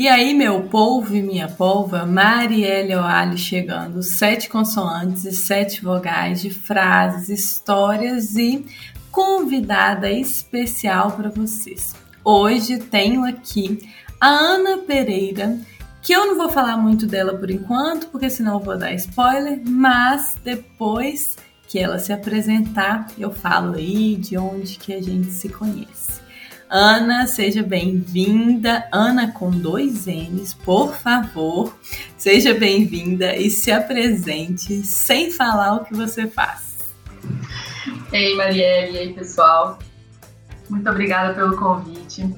E aí, meu polvo e minha polva, Marielle Oali chegando, sete consoantes e sete vogais de frases, histórias e convidada especial para vocês. Hoje tenho aqui a Ana Pereira, que eu não vou falar muito dela por enquanto, porque senão eu vou dar spoiler, mas depois que ela se apresentar, eu falo aí de onde que a gente se conhece. Ana, seja bem-vinda. Ana com dois N's, por favor. Seja bem-vinda e se apresente sem falar o que você faz. Ei, Marielle, e aí, pessoal. Muito obrigada pelo convite.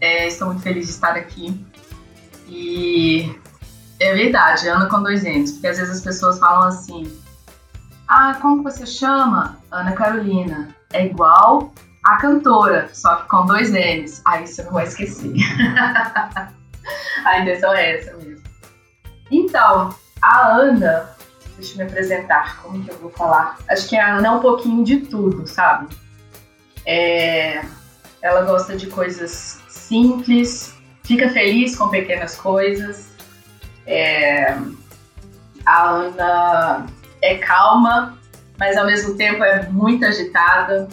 É, estou muito feliz de estar aqui. E é verdade, Ana com dois N's, porque às vezes as pessoas falam assim: Ah, como você chama? Ana Carolina. É igual a cantora, só que com dois N's. Aí você não vai esquecer. a intenção é essa mesmo. Então, a Ana, deixa eu me apresentar, como que eu vou falar? Acho que a Ana é um pouquinho de tudo, sabe? É, ela gosta de coisas simples, fica feliz com pequenas coisas. É, a Ana é calma, mas ao mesmo tempo é muito agitada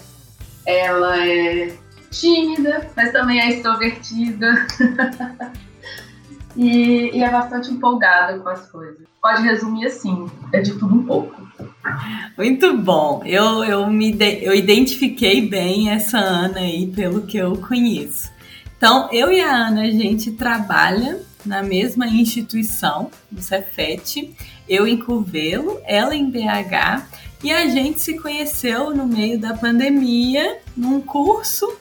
ela é tímida, mas também é extrovertida. e, e, é bastante empolgada com as coisas. Pode resumir assim, é de tudo um pouco. Muito bom. Eu, eu, me eu identifiquei bem essa Ana aí pelo que eu conheço. Então, eu e a Ana, a gente trabalha na mesma instituição, no Cefet, eu em Curvelo, ela em BH, e a gente se conheceu no meio da pandemia, num curso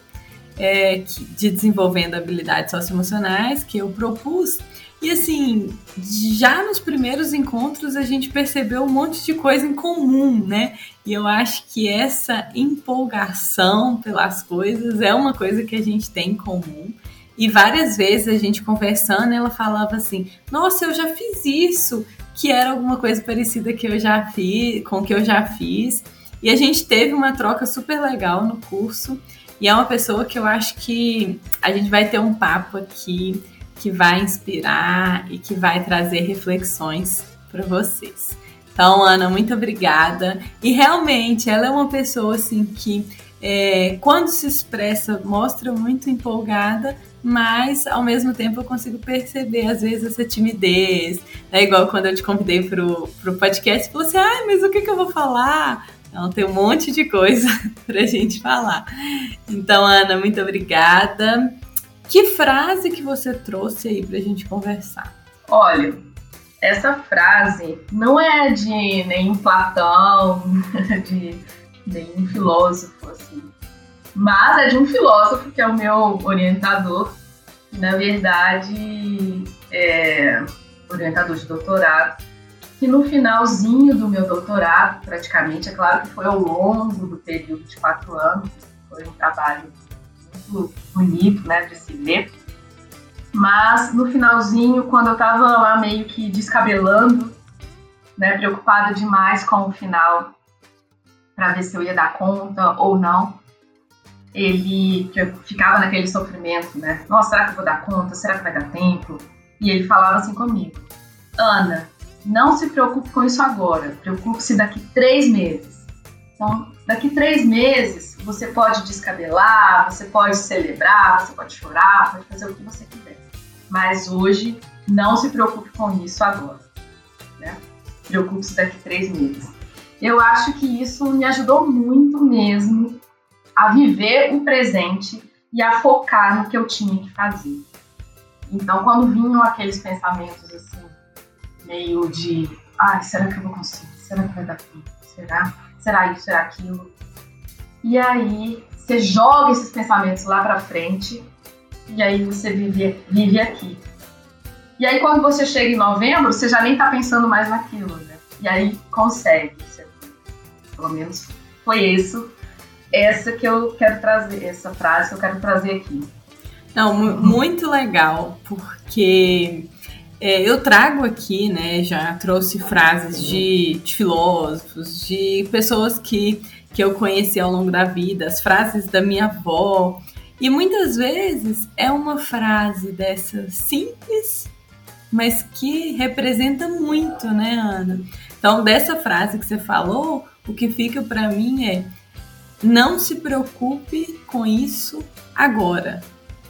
é, de desenvolvendo habilidades socioemocionais que eu propus. E assim, já nos primeiros encontros a gente percebeu um monte de coisa em comum, né? E eu acho que essa empolgação pelas coisas é uma coisa que a gente tem em comum. E várias vezes a gente conversando, ela falava assim: Nossa, eu já fiz isso, que era alguma coisa parecida que eu já fiz, com que eu já fiz. E a gente teve uma troca super legal no curso. E é uma pessoa que eu acho que a gente vai ter um papo aqui que vai inspirar e que vai trazer reflexões para vocês. Então, Ana, muito obrigada. E realmente, ela é uma pessoa assim que, é, quando se expressa, mostra muito empolgada, mas ao mesmo tempo eu consigo perceber às vezes essa timidez, né? Igual quando eu te convidei pro, pro podcast, você, ai, ah, mas o que, que eu vou falar? Então tem um monte de coisa pra gente falar. Então, Ana, muito obrigada. Que frase que você trouxe aí pra gente conversar? Olha, essa frase não é de nenhum Platão, de nenhum filósofo, assim. Mas é de um filósofo que é o meu orientador, na verdade, é orientador de doutorado, que no finalzinho do meu doutorado, praticamente, é claro que foi ao longo do período de quatro anos, foi um trabalho muito bonito, né, de se ver, mas no finalzinho, quando eu estava lá meio que descabelando, né, preocupada demais com o final, para ver se eu ia dar conta ou não, ele ficava naquele sofrimento, né? Nossa, será que eu vou dar conta? Será que vai dar tempo? E ele falava assim comigo: Ana, não se preocupe com isso agora, preocupe-se daqui três meses. Então, daqui três meses, você pode descabelar, você pode celebrar, você pode chorar, pode fazer o que você quiser. Mas hoje, não se preocupe com isso agora. Né? Preocupe-se daqui três meses. Eu acho que isso me ajudou muito mesmo a viver o presente e a focar no que eu tinha que fazer. Então, quando vinham aqueles pensamentos assim, meio de, ah, será que eu vou conseguir? Será que vai dar tempo? Será? Será isso? Será aquilo? E aí, você joga esses pensamentos lá para frente e aí você vive, vive aqui. E aí, quando você chega em novembro, você já nem tá pensando mais naquilo, né? E aí consegue. Pelo menos foi isso essa que eu quero trazer, essa frase que eu quero trazer aqui. Não, muito legal, porque é, eu trago aqui, né, já trouxe frases de, de, filósofos, de pessoas que, que eu conheci ao longo da vida, as frases da minha avó, E muitas vezes é uma frase dessa simples, mas que representa muito, né, Ana? Então, dessa frase que você falou, o que fica para mim é: não se preocupe com isso agora.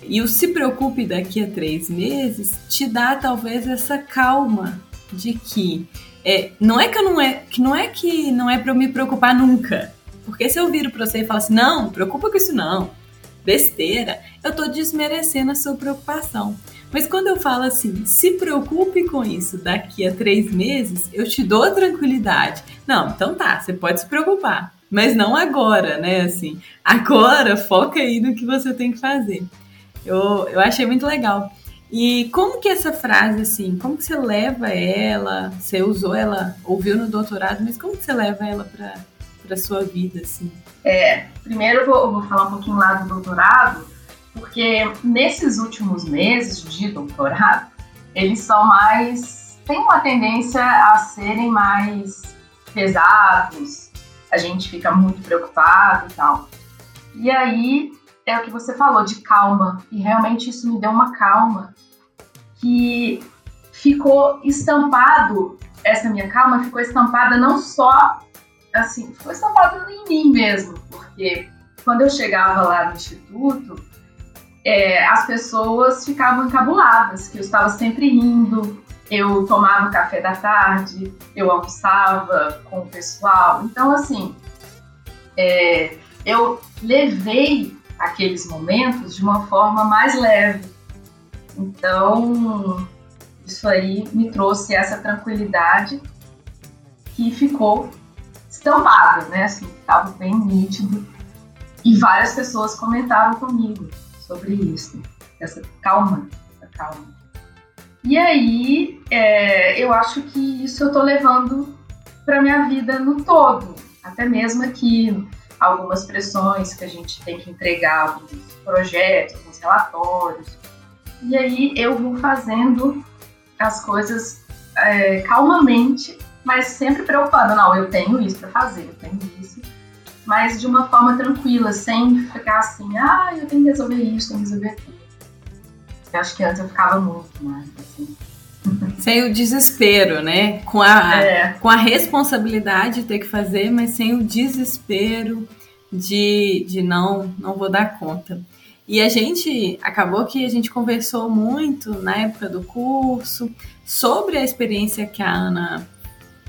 E o se preocupe daqui a três meses te dá talvez essa calma de que é, não é que eu não é que não é que não é para eu me preocupar nunca. Porque se eu viro para você e falo assim, não, preocupa com isso não, besteira, eu tô desmerecendo a sua preocupação. Mas quando eu falo assim, se preocupe com isso daqui a três meses, eu te dou tranquilidade. Não, então tá, você pode se preocupar, mas não agora, né? Assim, agora foca aí no que você tem que fazer. Eu, eu achei muito legal. E como que essa frase, assim, como que você leva ela? Você usou ela, ouviu no doutorado, mas como que você leva ela para para sua vida, assim? É, primeiro eu vou, eu vou falar um pouquinho lá do doutorado, porque nesses últimos meses de doutorado, eles são mais. têm uma tendência a serem mais pesados, a gente fica muito preocupado e tal. E aí é o que você falou de calma, e realmente isso me deu uma calma que ficou estampado, essa minha calma ficou estampada não só assim, ficou estampado em mim mesmo, porque quando eu chegava lá no instituto, é, as pessoas ficavam encabuladas, que eu estava sempre rindo, eu tomava café da tarde, eu almoçava com o pessoal. Então, assim, é, eu levei aqueles momentos de uma forma mais leve. Então, isso aí me trouxe essa tranquilidade que ficou estampado, né? Assim, estava bem nítido. E várias pessoas comentaram comigo sobre isso, essa calma, essa calma. E aí, é, eu acho que isso eu estou levando para minha vida no todo, até mesmo aqui algumas pressões que a gente tem que entregar, alguns projetos, alguns relatórios. E aí eu vou fazendo as coisas é, calmamente mas sempre preocupando, não, eu tenho isso para fazer, eu tenho isso, mas de uma forma tranquila, sem ficar assim, ah, eu tenho que resolver isso, tenho que resolver aquilo. Eu acho que antes eu ficava muito mais assim. Sem o desespero, né? Com a, é. com a responsabilidade de ter que fazer, mas sem o desespero de, de não, não vou dar conta. E a gente acabou que a gente conversou muito na época do curso sobre a experiência que a Ana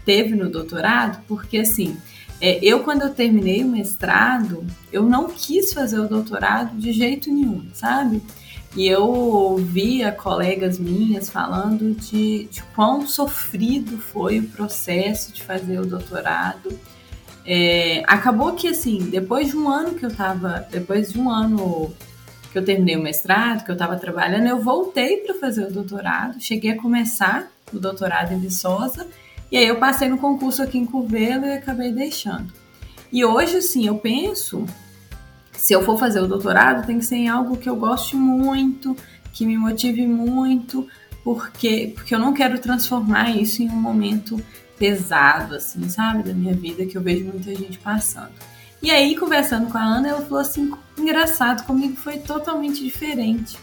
teve no doutorado, porque assim, é, eu quando eu terminei o mestrado, eu não quis fazer o doutorado de jeito nenhum, sabe? E eu ouvia colegas minhas falando de, de quão sofrido foi o processo de fazer o doutorado. É, acabou que assim, depois de um ano que eu tava, depois de um ano que eu terminei o mestrado, que eu estava trabalhando, eu voltei para fazer o doutorado, cheguei a começar o doutorado em Viçosa e aí eu passei no concurso aqui em Curvelo e acabei deixando. E hoje, assim, eu penso, se eu for fazer o doutorado, tem que ser em algo que eu goste muito, que me motive muito, porque, porque eu não quero transformar isso em um momento pesado, assim, sabe, da minha vida, que eu vejo muita gente passando. E aí, conversando com a Ana, ela falou assim: engraçado, comigo foi totalmente diferente.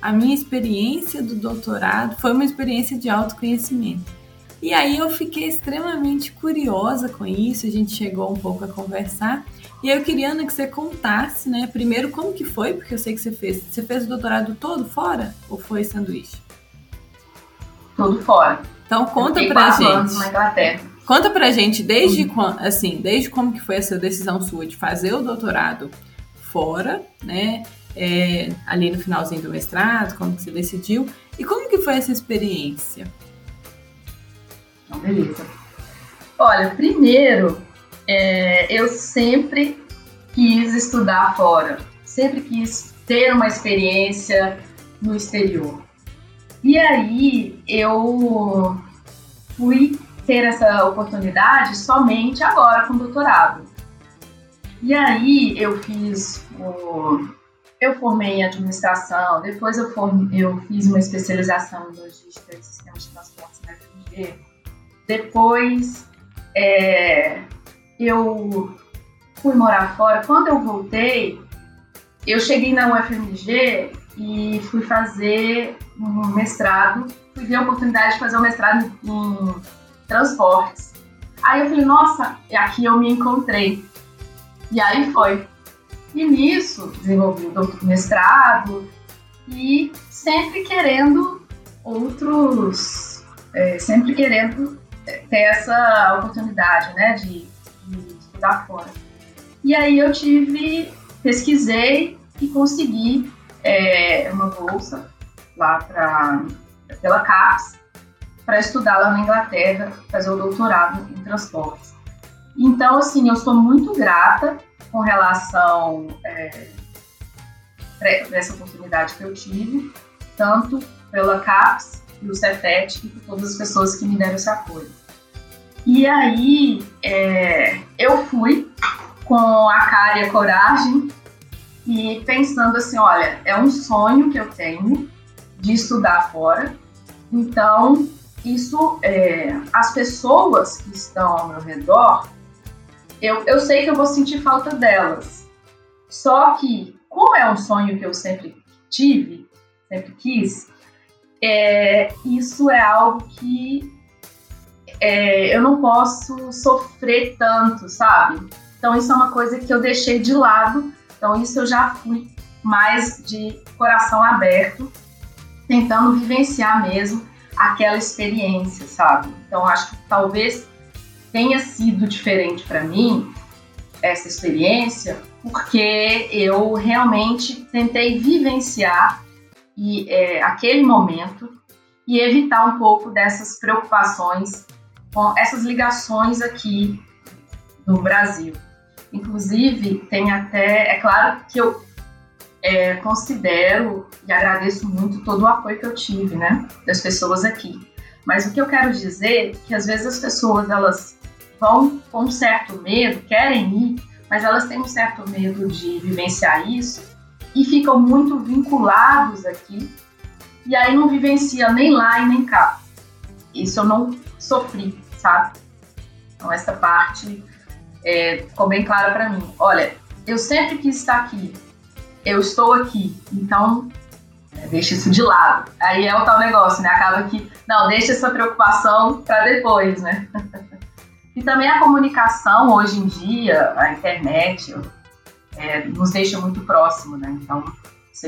A minha experiência do doutorado foi uma experiência de autoconhecimento. E aí eu fiquei extremamente curiosa com isso, a gente chegou um pouco a conversar. E eu queria, Ana, que você contasse, né, primeiro como que foi, porque eu sei que você fez. Você fez o doutorado todo fora ou foi sanduíche? Todo fora. Então conta eu pra gente. Anos na Inglaterra. Conta pra gente desde quando, assim, desde como que foi essa decisão sua de fazer o doutorado fora, né? É, ali no finalzinho do mestrado, como que você decidiu e como que foi essa experiência? Então, beleza. Olha, primeiro, é, eu sempre quis estudar fora, sempre quis ter uma experiência no exterior. E aí eu fui ter essa oportunidade somente agora com o doutorado. E aí eu fiz o. Eu formei em administração, depois eu, formei, eu fiz uma especialização em logística e sistemas de transporte na FMG. Depois é, eu fui morar fora. Quando eu voltei, eu cheguei na UFMG e fui fazer um mestrado, fui ver a oportunidade de fazer um mestrado em transportes. Aí eu falei, nossa, aqui eu me encontrei. E aí foi. E nisso desenvolvi o mestrado e sempre querendo outros, é, sempre querendo ter essa oportunidade, né, de, de estudar fora. E aí eu tive, pesquisei e consegui é, uma bolsa lá para pela CAPES para estudar lá na Inglaterra, fazer o doutorado em transportes. Então, assim, eu sou muito grata com relação é, essa oportunidade que eu tive, tanto pela CAPES e o Cefet e por todas as pessoas que me deram esse apoio. E aí, é, eu fui com a cara e a coragem e pensando assim, olha, é um sonho que eu tenho de estudar fora, então isso, é, as pessoas que estão ao meu redor, eu, eu sei que eu vou sentir falta delas. Só que, como é um sonho que eu sempre tive, sempre quis, é, isso é algo que é, eu não posso sofrer tanto, sabe? Então, isso é uma coisa que eu deixei de lado. Então, isso eu já fui mais de coração aberto, tentando vivenciar mesmo aquela experiência, sabe? Então, acho que talvez tenha sido diferente para mim essa experiência, porque eu realmente tentei vivenciar e, é, aquele momento e evitar um pouco dessas preocupações com essas ligações aqui no Brasil. Inclusive, tem até, é claro que eu é, considero e agradeço muito todo o apoio que eu tive, né, das pessoas aqui. Mas o que eu quero dizer é que às vezes as pessoas elas vão com um certo medo, querem ir, mas elas têm um certo medo de vivenciar isso e ficam muito vinculados aqui e aí não vivencia nem lá e nem cá. Isso eu não sofri, sabe? Então essa parte é, ficou bem clara para mim. Olha, eu sempre quis estar aqui, eu estou aqui, então é, deixa isso de lado. Aí é o tal negócio, né? Acaba que, não, deixa essa preocupação para depois, né? e também a comunicação hoje em dia, a internet, é, nos deixa muito próximo, né? Então,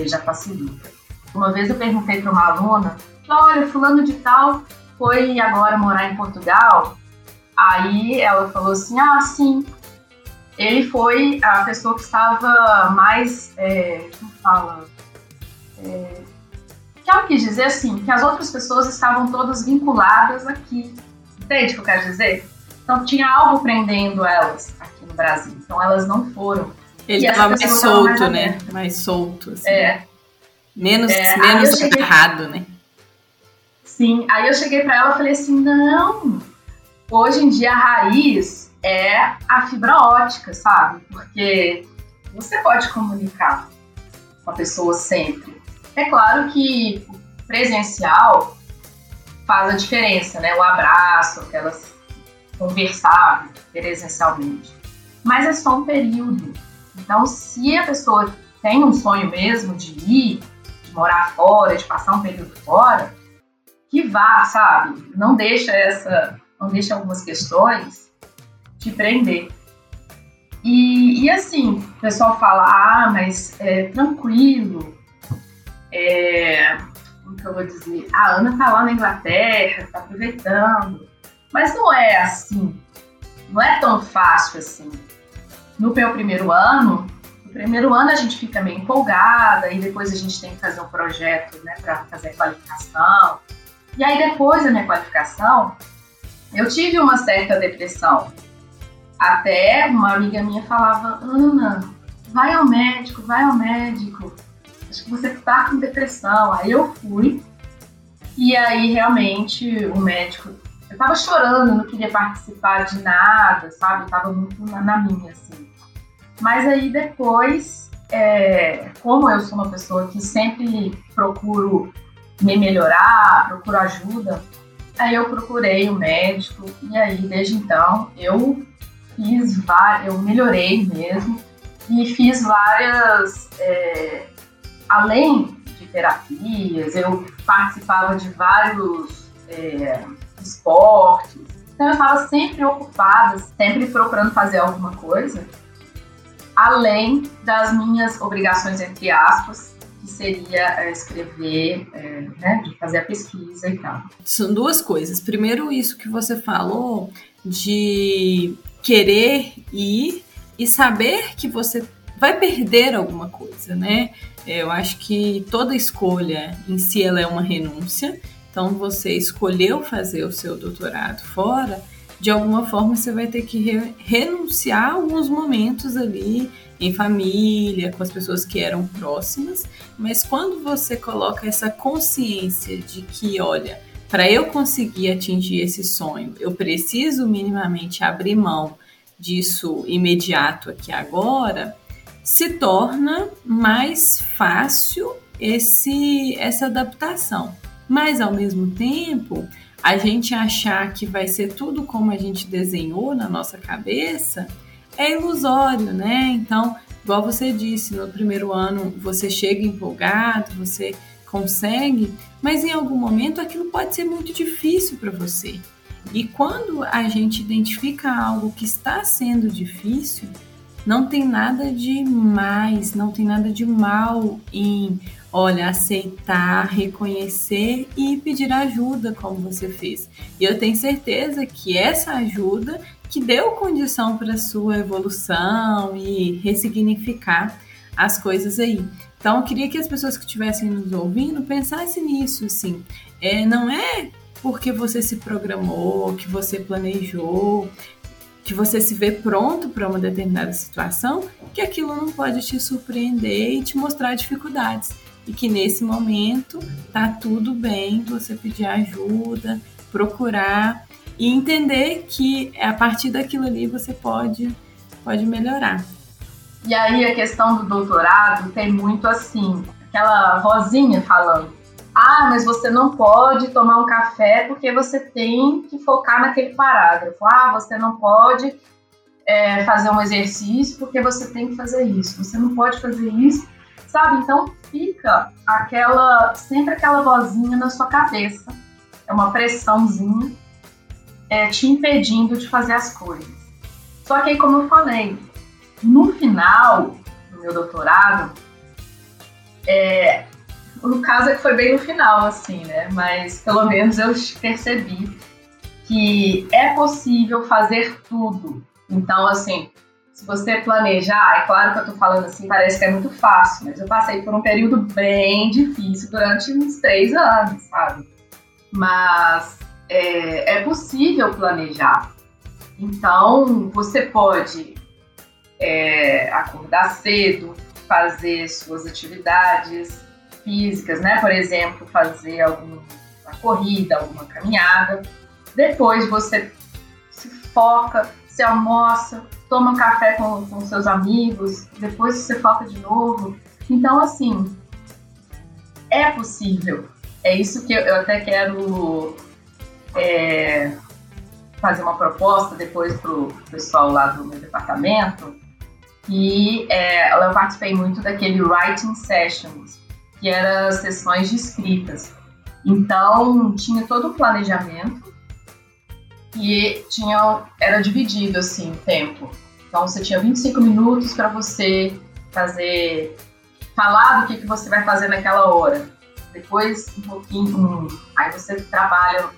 já facilita. Uma vez eu perguntei para uma aluna, olha, fulano de tal foi agora morar em Portugal. Aí ela falou assim, ah, sim, ele foi a pessoa que estava mais, é, como fala, é, que ela quis dizer assim, que as outras pessoas estavam todas vinculadas aqui. Entende o que eu quero dizer? Então tinha algo prendendo elas aqui no Brasil. Então elas não foram. Ele estava mais solto, mais né? Mais solto. Assim. É. Menos, é, menos cheguei... agarrado, né? Sim, aí eu cheguei para ela e falei assim: não, hoje em dia a raiz é a fibra ótica, sabe? Porque você pode comunicar com a pessoa sempre. É claro que presencial faz a diferença, né? O abraço, aquelas conversar presencialmente. Mas é só um período. Então, se a pessoa tem um sonho mesmo de ir, de morar fora, de passar um período fora, que vá, sabe? Não deixa essa, não deixa algumas questões te prender. E, e assim, o pessoal fala, ah, mas é tranquilo, é, como que eu vou dizer? A Ana tá lá na Inglaterra, tá aproveitando. Mas não é assim, não é tão fácil assim no meu primeiro ano, no primeiro ano a gente fica meio empolgada e depois a gente tem que fazer um projeto né, para fazer a qualificação. E aí depois da minha qualificação, eu tive uma certa depressão. Até uma amiga minha falava, Ana, vai ao médico, vai ao médico. Acho que você tá com depressão. Aí eu fui. E aí realmente o médico eu tava chorando, não queria participar de nada, sabe? Eu tava muito na, na minha, assim. Mas aí depois, é, como eu sou uma pessoa que sempre procuro me melhorar, procuro ajuda, aí eu procurei o um médico e aí desde então eu fiz várias, eu melhorei mesmo. e fiz várias. É, além de terapias, eu participava de vários é, esportes. Então eu estava sempre ocupada, sempre procurando fazer alguma coisa, além das minhas obrigações, entre aspas, que seria é, escrever, é, né, fazer a pesquisa e tal. São duas coisas. Primeiro, isso que você falou de querer ir e saber que você vai perder alguma coisa, né? Eu acho que toda escolha em si ela é uma renúncia. Então, você escolheu fazer o seu doutorado fora, de alguma forma você vai ter que re renunciar a alguns momentos ali em família, com as pessoas que eram próximas, mas quando você coloca essa consciência de que, olha, para eu conseguir atingir esse sonho, eu preciso minimamente abrir mão disso imediato aqui agora, se torna mais fácil esse essa adaptação. Mas ao mesmo tempo, a gente achar que vai ser tudo como a gente desenhou na nossa cabeça é ilusório, né? Então, igual você disse, no primeiro ano você chega empolgado, você consegue, mas em algum momento aquilo pode ser muito difícil para você. E quando a gente identifica algo que está sendo difícil, não tem nada de mais, não tem nada de mal em, olha, aceitar, reconhecer e pedir ajuda, como você fez. E eu tenho certeza que essa ajuda que deu condição para sua evolução e ressignificar as coisas aí. Então, eu queria que as pessoas que estivessem nos ouvindo pensassem nisso, assim. É, não é porque você se programou, que você planejou, que você se vê pronto para uma determinada situação, que aquilo não pode te surpreender e te mostrar dificuldades. E que nesse momento tá tudo bem você pedir ajuda, procurar e entender que a partir daquilo ali você pode, pode melhorar. E aí a questão do doutorado tem muito assim, aquela vozinha falando, ah, mas você não pode tomar um café porque você tem que focar naquele parágrafo. Ah, você não pode é, fazer um exercício porque você tem que fazer isso. Você não pode fazer isso, sabe? Então fica aquela sempre aquela vozinha na sua cabeça. É uma pressãozinha é, te impedindo de fazer as coisas. Só que aí, como eu falei, no final do meu doutorado, é, no caso é que foi bem no final, assim, né? Mas pelo menos eu percebi que é possível fazer tudo. Então, assim, se você planejar, é claro que eu tô falando assim, parece que é muito fácil, mas eu passei por um período bem difícil durante uns três anos, sabe? Mas é, é possível planejar. Então, você pode é, acordar cedo, fazer suas atividades, físicas, né? Por exemplo, fazer alguma corrida, alguma caminhada. Depois você se foca, se almoça, toma um café com, com seus amigos, depois você foca de novo. Então, assim, é possível. É isso que eu, eu até quero é, fazer uma proposta depois para o pessoal lá do meu departamento. E é, eu participei muito daquele Writing Sessions, que eram sessões de escritas. Então, tinha todo o planejamento e tinha, era dividido assim o tempo. Então, você tinha 25 minutos para você fazer, falar do que, que você vai fazer naquela hora. Depois, um pouquinho, um, aí você trabalha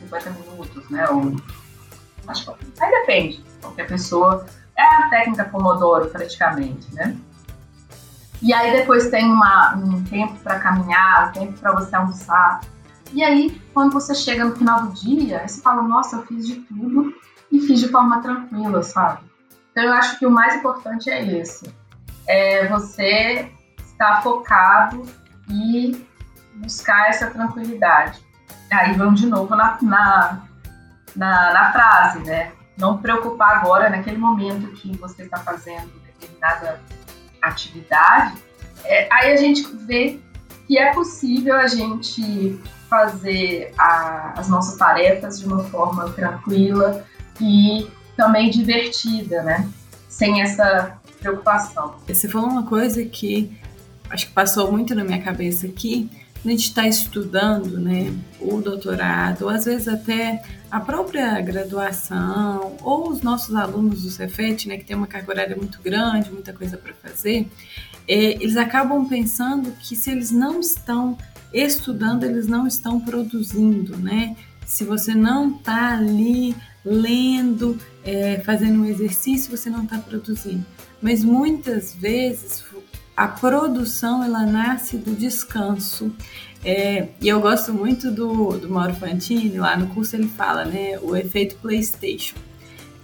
50 minutos, né? Ou, acho que, aí depende. Qualquer pessoa. É a técnica Pomodoro, praticamente, né? E aí depois tem uma, um tempo para caminhar, um tempo para você almoçar. E aí, quando você chega no final do dia, você fala, nossa, eu fiz de tudo e fiz de forma tranquila, sabe? Então eu acho que o mais importante é esse. É você estar focado e buscar essa tranquilidade. Aí vamos de novo na, na, na, na frase, né? Não preocupar agora, naquele momento que você está fazendo determinada atividade, é, aí a gente vê que é possível a gente fazer a, as nossas tarefas de uma forma tranquila e também divertida, né? Sem essa preocupação. Você falou uma coisa que acho que passou muito na minha cabeça aqui, a gente está estudando né, o doutorado, ou às vezes até a própria graduação, ou os nossos alunos do Cefet, né, que tem uma carga horária muito grande, muita coisa para fazer, é, eles acabam pensando que se eles não estão estudando, eles não estão produzindo, né? Se você não está ali lendo, é, fazendo um exercício, você não está produzindo. Mas muitas vezes a produção ela nasce do descanso. É, e eu gosto muito do, do Mauro Fantini, lá no curso ele fala, né, o efeito PlayStation.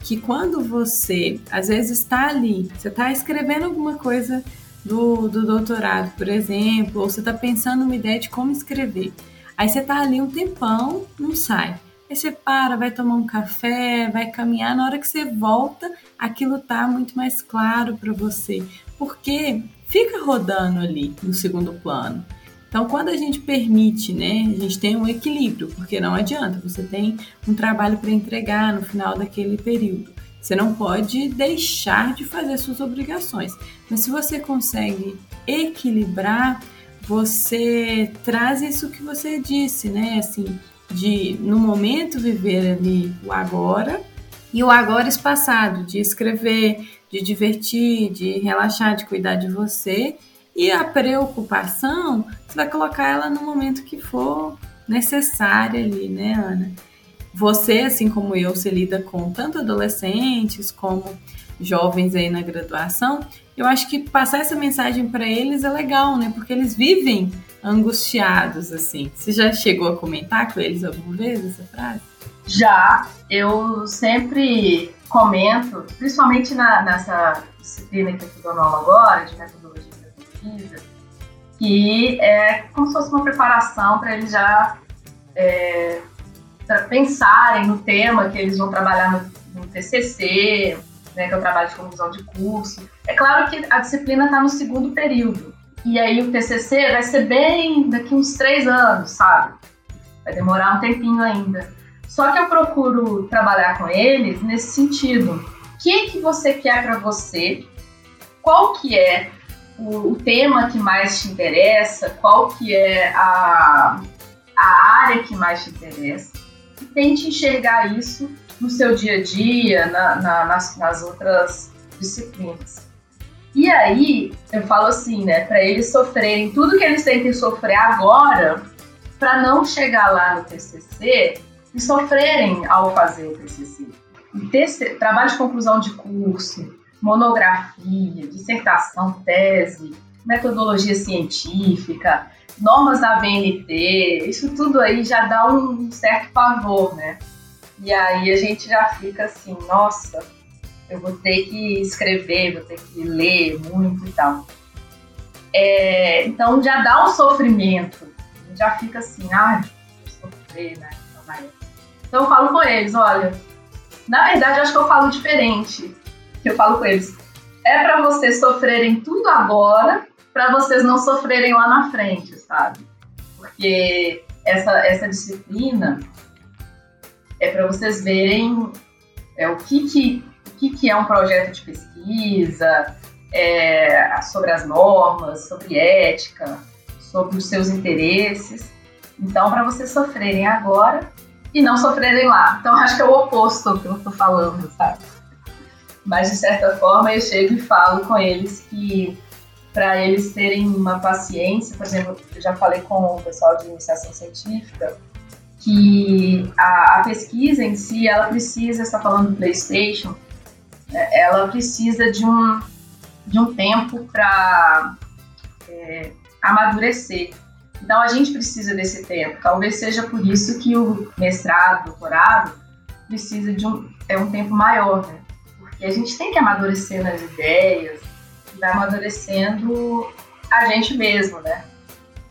Que quando você, às vezes, está ali, você está escrevendo alguma coisa do, do doutorado, por exemplo, ou você está pensando uma ideia de como escrever. Aí você está ali um tempão, não sai. Aí você para, vai tomar um café, vai caminhar. Na hora que você volta, aquilo tá muito mais claro para você. Porque fica rodando ali no segundo plano. Então, quando a gente permite, né, a gente tem um equilíbrio, porque não adianta, você tem um trabalho para entregar no final daquele período. Você não pode deixar de fazer suas obrigações. Mas se você consegue equilibrar, você traz isso que você disse, né? Assim, de no momento viver ali o agora e o agora espaçado, de escrever, de divertir, de relaxar, de cuidar de você. E a preocupação, você vai colocar ela no momento que for necessária ali, né, Ana? Você, assim como eu, se lida com tanto adolescentes como jovens aí na graduação. Eu acho que passar essa mensagem para eles é legal, né? Porque eles vivem angustiados, assim. Você já chegou a comentar com eles alguma vez essa frase? Já, eu sempre comento, principalmente na, nessa disciplina que eu estou dando aula agora, de metodologia da pesquisa, que é como se fosse uma preparação para eles já é, pensarem no tema que eles vão trabalhar no, no TCC, né, que é o trabalho de conclusão de curso. É claro que a disciplina está no segundo período, e aí o TCC vai ser bem daqui uns três anos, sabe? Vai demorar um tempinho ainda. Só que eu procuro trabalhar com eles nesse sentido. O que, que você quer para você? Qual que é o, o, tema que mais te interessa? Qual que é a, a área que mais te interessa? Tente enxergar isso no seu dia a dia, na, na, nas, nas outras disciplinas. E aí, eu falo assim, né, para eles sofrerem tudo que eles que sofrer agora, para não chegar lá no TCC e sofrerem ao fazer o TCC. TC, trabalho de conclusão de curso, monografia, dissertação, tese, metodologia científica, normas da BNT, isso tudo aí já dá um certo pavor, né? E aí a gente já fica assim, nossa, eu vou ter que escrever, vou ter que ler muito e tal. É, então já dá um sofrimento, já fica assim, ai, vou sofrer, né? Então eu falo com eles, olha, na verdade acho que eu falo diferente. Que eu falo com eles, é para vocês sofrerem tudo agora, para vocês não sofrerem lá na frente, sabe? Porque essa, essa disciplina é para vocês verem é, o, que, que, que, que é um projeto de pesquisa, é, sobre as normas, sobre ética, sobre os seus interesses. Então, para vocês sofrerem agora e não sofrerem lá. Então, acho que é o oposto que eu estou falando, sabe? Mas, de certa forma, eu chego e falo com eles que para eles terem uma paciência, por exemplo, eu já falei com o pessoal de iniciação científica, que a, a pesquisa em si, ela precisa, está falando do PlayStation, né, ela precisa de um, de um tempo para é, amadurecer. Então a gente precisa desse tempo. Talvez seja por isso que o mestrado, doutorado, precisa de um, é um tempo maior, né? Porque a gente tem que amadurecer nas ideias, vai amadurecendo a gente mesmo, né?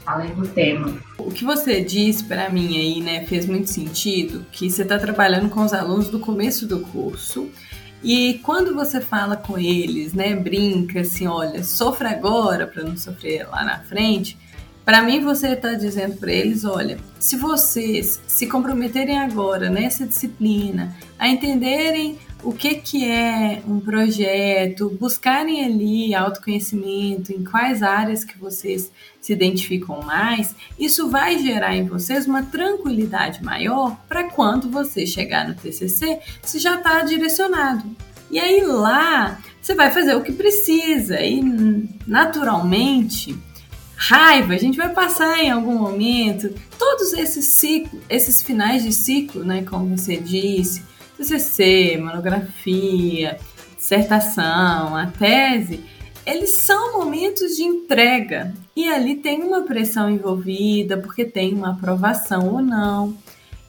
além do tema. O que você disse para mim aí, né, fez muito sentido, que você está trabalhando com os alunos do começo do curso e quando você fala com eles, né, brinca assim, olha, sofra agora para não sofrer lá na frente. Para mim, você está dizendo para eles, olha, se vocês se comprometerem agora nessa disciplina, a entenderem o que, que é um projeto, buscarem ali autoconhecimento em quais áreas que vocês se identificam mais, isso vai gerar em vocês uma tranquilidade maior para quando você chegar no TCC, você já está direcionado. E aí lá você vai fazer o que precisa e naturalmente raiva, a gente vai passar em algum momento. Todos esses ciclos, esses finais de ciclo, né, como você disse, TCC, monografia, dissertação, a tese, eles são momentos de entrega e ali tem uma pressão envolvida porque tem uma aprovação ou não.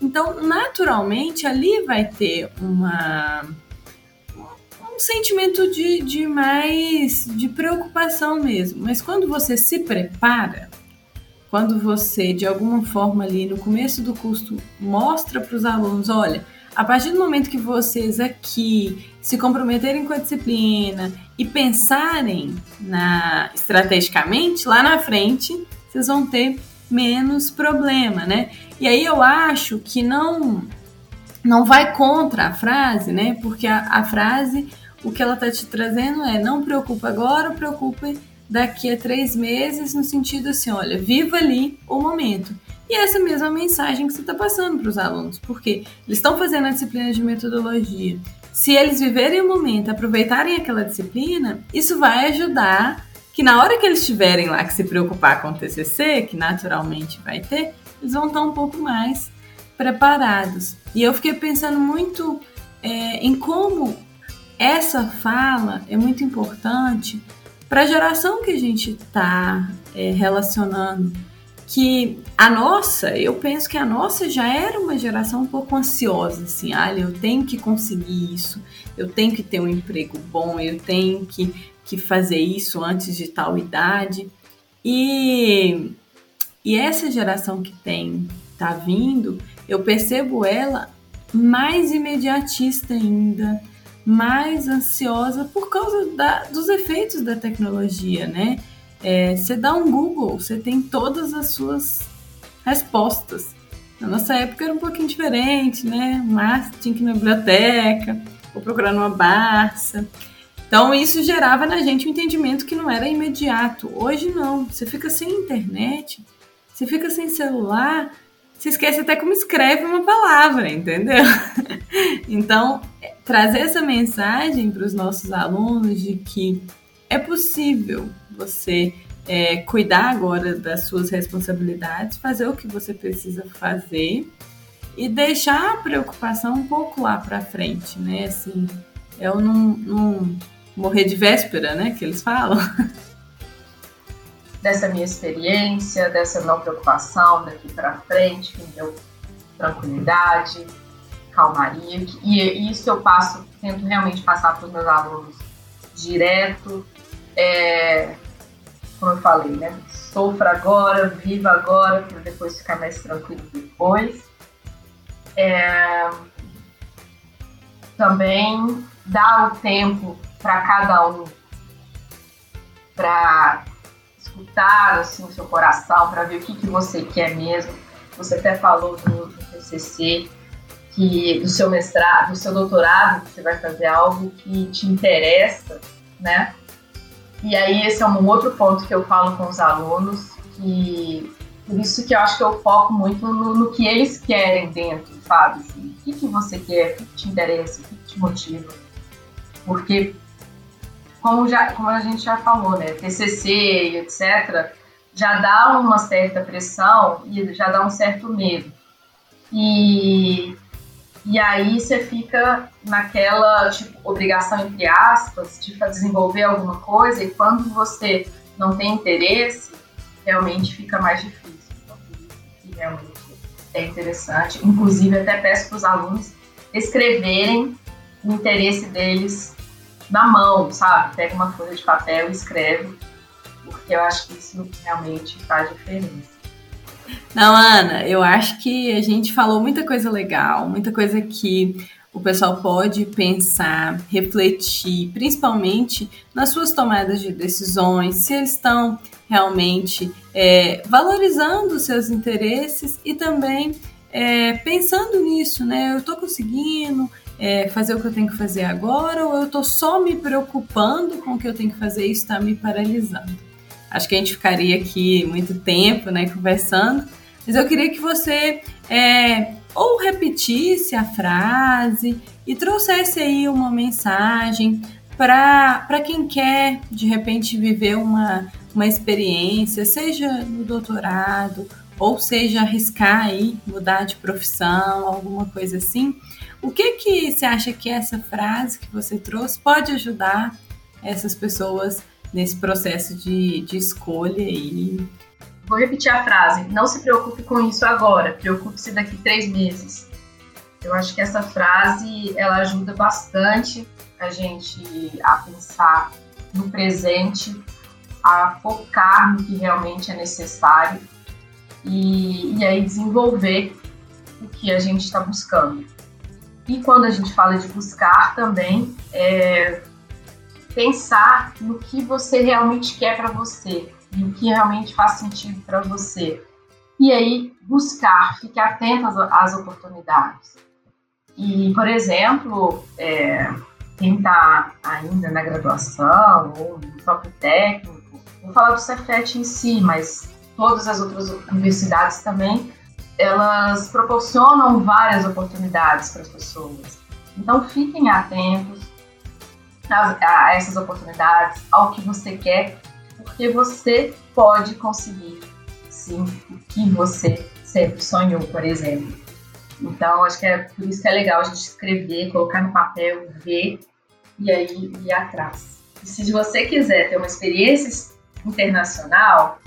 Então, naturalmente, ali vai ter uma um sentimento de, de mais de preocupação mesmo. Mas quando você se prepara, quando você de alguma forma ali no começo do curso mostra para os alunos, olha, a partir do momento que vocês aqui se comprometerem com a disciplina e pensarem na estrategicamente lá na frente, vocês vão ter menos problema, né? E aí eu acho que não não vai contra a frase, né? Porque a, a frase o que ela está te trazendo é não preocupa agora, preocupe daqui a três meses, no sentido assim, olha, viva ali o momento. E essa mesma mensagem que você está passando para os alunos, porque eles estão fazendo a disciplina de metodologia. Se eles viverem o momento, aproveitarem aquela disciplina, isso vai ajudar que na hora que eles tiverem lá que se preocupar com o TCC, que naturalmente vai ter, eles vão estar um pouco mais preparados. E eu fiquei pensando muito é, em como essa fala é muito importante para a geração que a gente está é, relacionando. Que a nossa, eu penso que a nossa já era uma geração um pouco ansiosa, assim, olha, eu tenho que conseguir isso, eu tenho que ter um emprego bom, eu tenho que, que fazer isso antes de tal idade. E, e essa geração que tem, tá vindo, eu percebo ela mais imediatista ainda, mais ansiosa por causa da, dos efeitos da tecnologia, né? É, você dá um Google, você tem todas as suas respostas. Na nossa época era um pouquinho diferente, né? Mas tinha que ir na biblioteca, ou procurar numa Barça. Então isso gerava na gente um entendimento que não era imediato. Hoje não, você fica sem internet, você fica sem celular, você esquece até como escreve uma palavra, entendeu? então, trazer essa mensagem para os nossos alunos de que é possível você é, cuidar agora das suas responsabilidades, fazer o que você precisa fazer e deixar a preocupação um pouco lá para frente, né? Assim, eu não, não morrer de véspera, né? Que eles falam. dessa minha experiência, dessa não preocupação daqui para frente, que me deu tranquilidade, calmaria. E isso eu passo, tento realmente passar para os meus alunos direto. É, como eu falei, né? Sofra agora, viva agora, para depois ficar mais tranquilo depois. É, também dá o tempo para cada um para escutar assim, o seu coração, para ver o que, que você quer mesmo. Você até falou do, do TCC, que do seu mestrado, do seu doutorado, que você vai fazer algo que te interessa, né? E aí esse é um outro ponto que eu falo com os alunos, que por isso que eu acho que eu foco muito no, no que eles querem dentro, sabe? Assim, o que, que você quer, o que, que te interessa, o que, que te motiva. Porque como, já, como a gente já falou, né, TCC e etc., já dá uma certa pressão e já dá um certo medo. E, e aí você fica naquela tipo, obrigação, entre aspas, de desenvolver alguma coisa, e quando você não tem interesse, realmente fica mais difícil. Então, isso que realmente é interessante. Inclusive, até peço para os alunos escreverem o interesse deles na mão, sabe? Pega uma folha de papel e escreve, porque eu acho que isso realmente faz diferença. Não, Ana, eu acho que a gente falou muita coisa legal, muita coisa que o pessoal pode pensar, refletir, principalmente nas suas tomadas de decisões, se eles estão realmente é, valorizando os seus interesses e também é, pensando nisso, né? Eu estou conseguindo, é, fazer o que eu tenho que fazer agora ou eu estou só me preocupando com o que eu tenho que fazer e está me paralisando? Acho que a gente ficaria aqui muito tempo né, conversando, mas eu queria que você é, ou repetisse a frase e trouxesse aí uma mensagem para quem quer de repente viver uma, uma experiência, seja no doutorado ou seja arriscar aí mudar de profissão, alguma coisa assim. O que que você acha que essa frase que você trouxe pode ajudar essas pessoas nesse processo de, de escolha e Vou repetir a frase. Não se preocupe com isso agora. Preocupe-se daqui três meses. Eu acho que essa frase ela ajuda bastante a gente a pensar no presente, a focar no que realmente é necessário e, e aí desenvolver o que a gente está buscando. E quando a gente fala de buscar também, é pensar no que você realmente quer para você e o que realmente faz sentido para você. E aí buscar, fique atento às, às oportunidades. E, por exemplo, é, quem está ainda na graduação ou no próprio técnico, vou falar do Cefet em si, mas todas as outras universidades também elas proporcionam várias oportunidades para as pessoas. Então, fiquem atentos a, a, essas oportunidades, ao que você quer, porque você pode conseguir, sim, o que você sempre sonhou, por exemplo. Então, acho que é por isso que é legal a gente escrever, colocar no papel, ver e aí ir atrás. E se você quiser ter uma experiência internacional,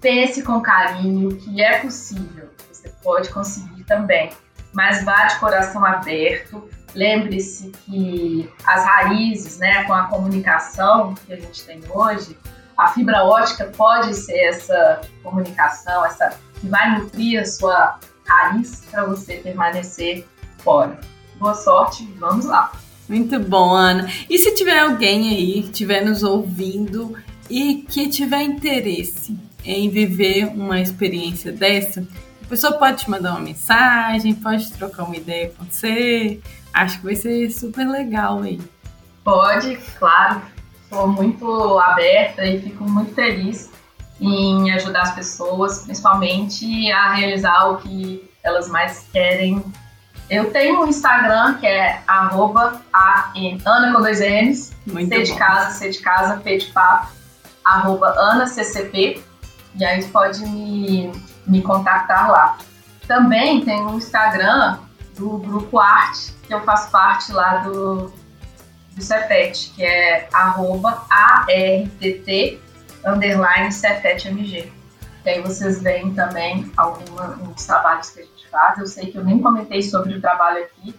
pense com carinho que é possível você pode conseguir também. Mas vá de coração aberto. Lembre-se que as raízes, né, com a comunicação que a gente tem hoje, a fibra ótica pode ser essa comunicação, essa que vai nutrir a sua raiz para você permanecer fora. Boa sorte, vamos lá. Muito bom, Ana. E se tiver alguém aí que estiver nos ouvindo e que tiver interesse em viver uma experiência dessa, a pessoa pode te mandar uma mensagem, pode trocar uma ideia com você. Acho que vai ser super legal aí. Pode, claro. Estou muito aberta e fico muito feliz em ajudar as pessoas, principalmente a realizar o que elas mais querem. Eu tenho um Instagram que é arroba Ana com dois N's, muito C de bom. casa, C de casa, P de papo, arroba AnaCCP. E aí pode me me contactar lá. Também tem um Instagram do Grupo Arte, que eu faço parte lá do, do Cefet, que é arroba ARTT underline CefetMG. E aí vocês veem também alguns trabalhos que a gente faz. Eu sei que eu nem comentei sobre o trabalho aqui,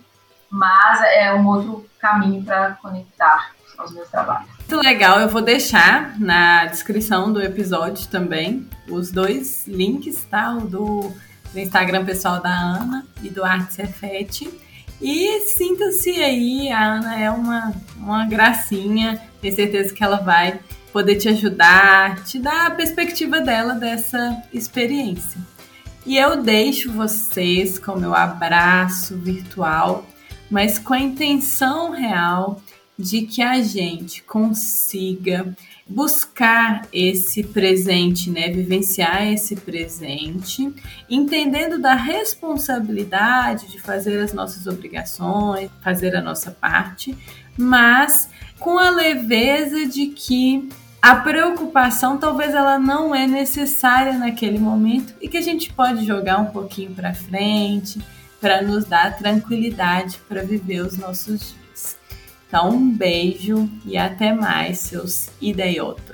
mas é um outro caminho para conectar aos meus trabalhos. Muito legal, eu vou deixar na descrição do episódio também os dois links, tá? O do, do Instagram pessoal da Ana e do Arte Cefete. E sinta-se aí, a Ana é uma, uma gracinha, tenho certeza que ela vai poder te ajudar, te dar a perspectiva dela dessa experiência. E eu deixo vocês com meu abraço virtual, mas com a intenção real de que a gente consiga buscar esse presente, né, vivenciar esse presente, entendendo da responsabilidade de fazer as nossas obrigações, fazer a nossa parte, mas com a leveza de que a preocupação talvez ela não é necessária naquele momento e que a gente pode jogar um pouquinho para frente para nos dar tranquilidade para viver os nossos dias. Então, um beijo e até mais, seus idiotas.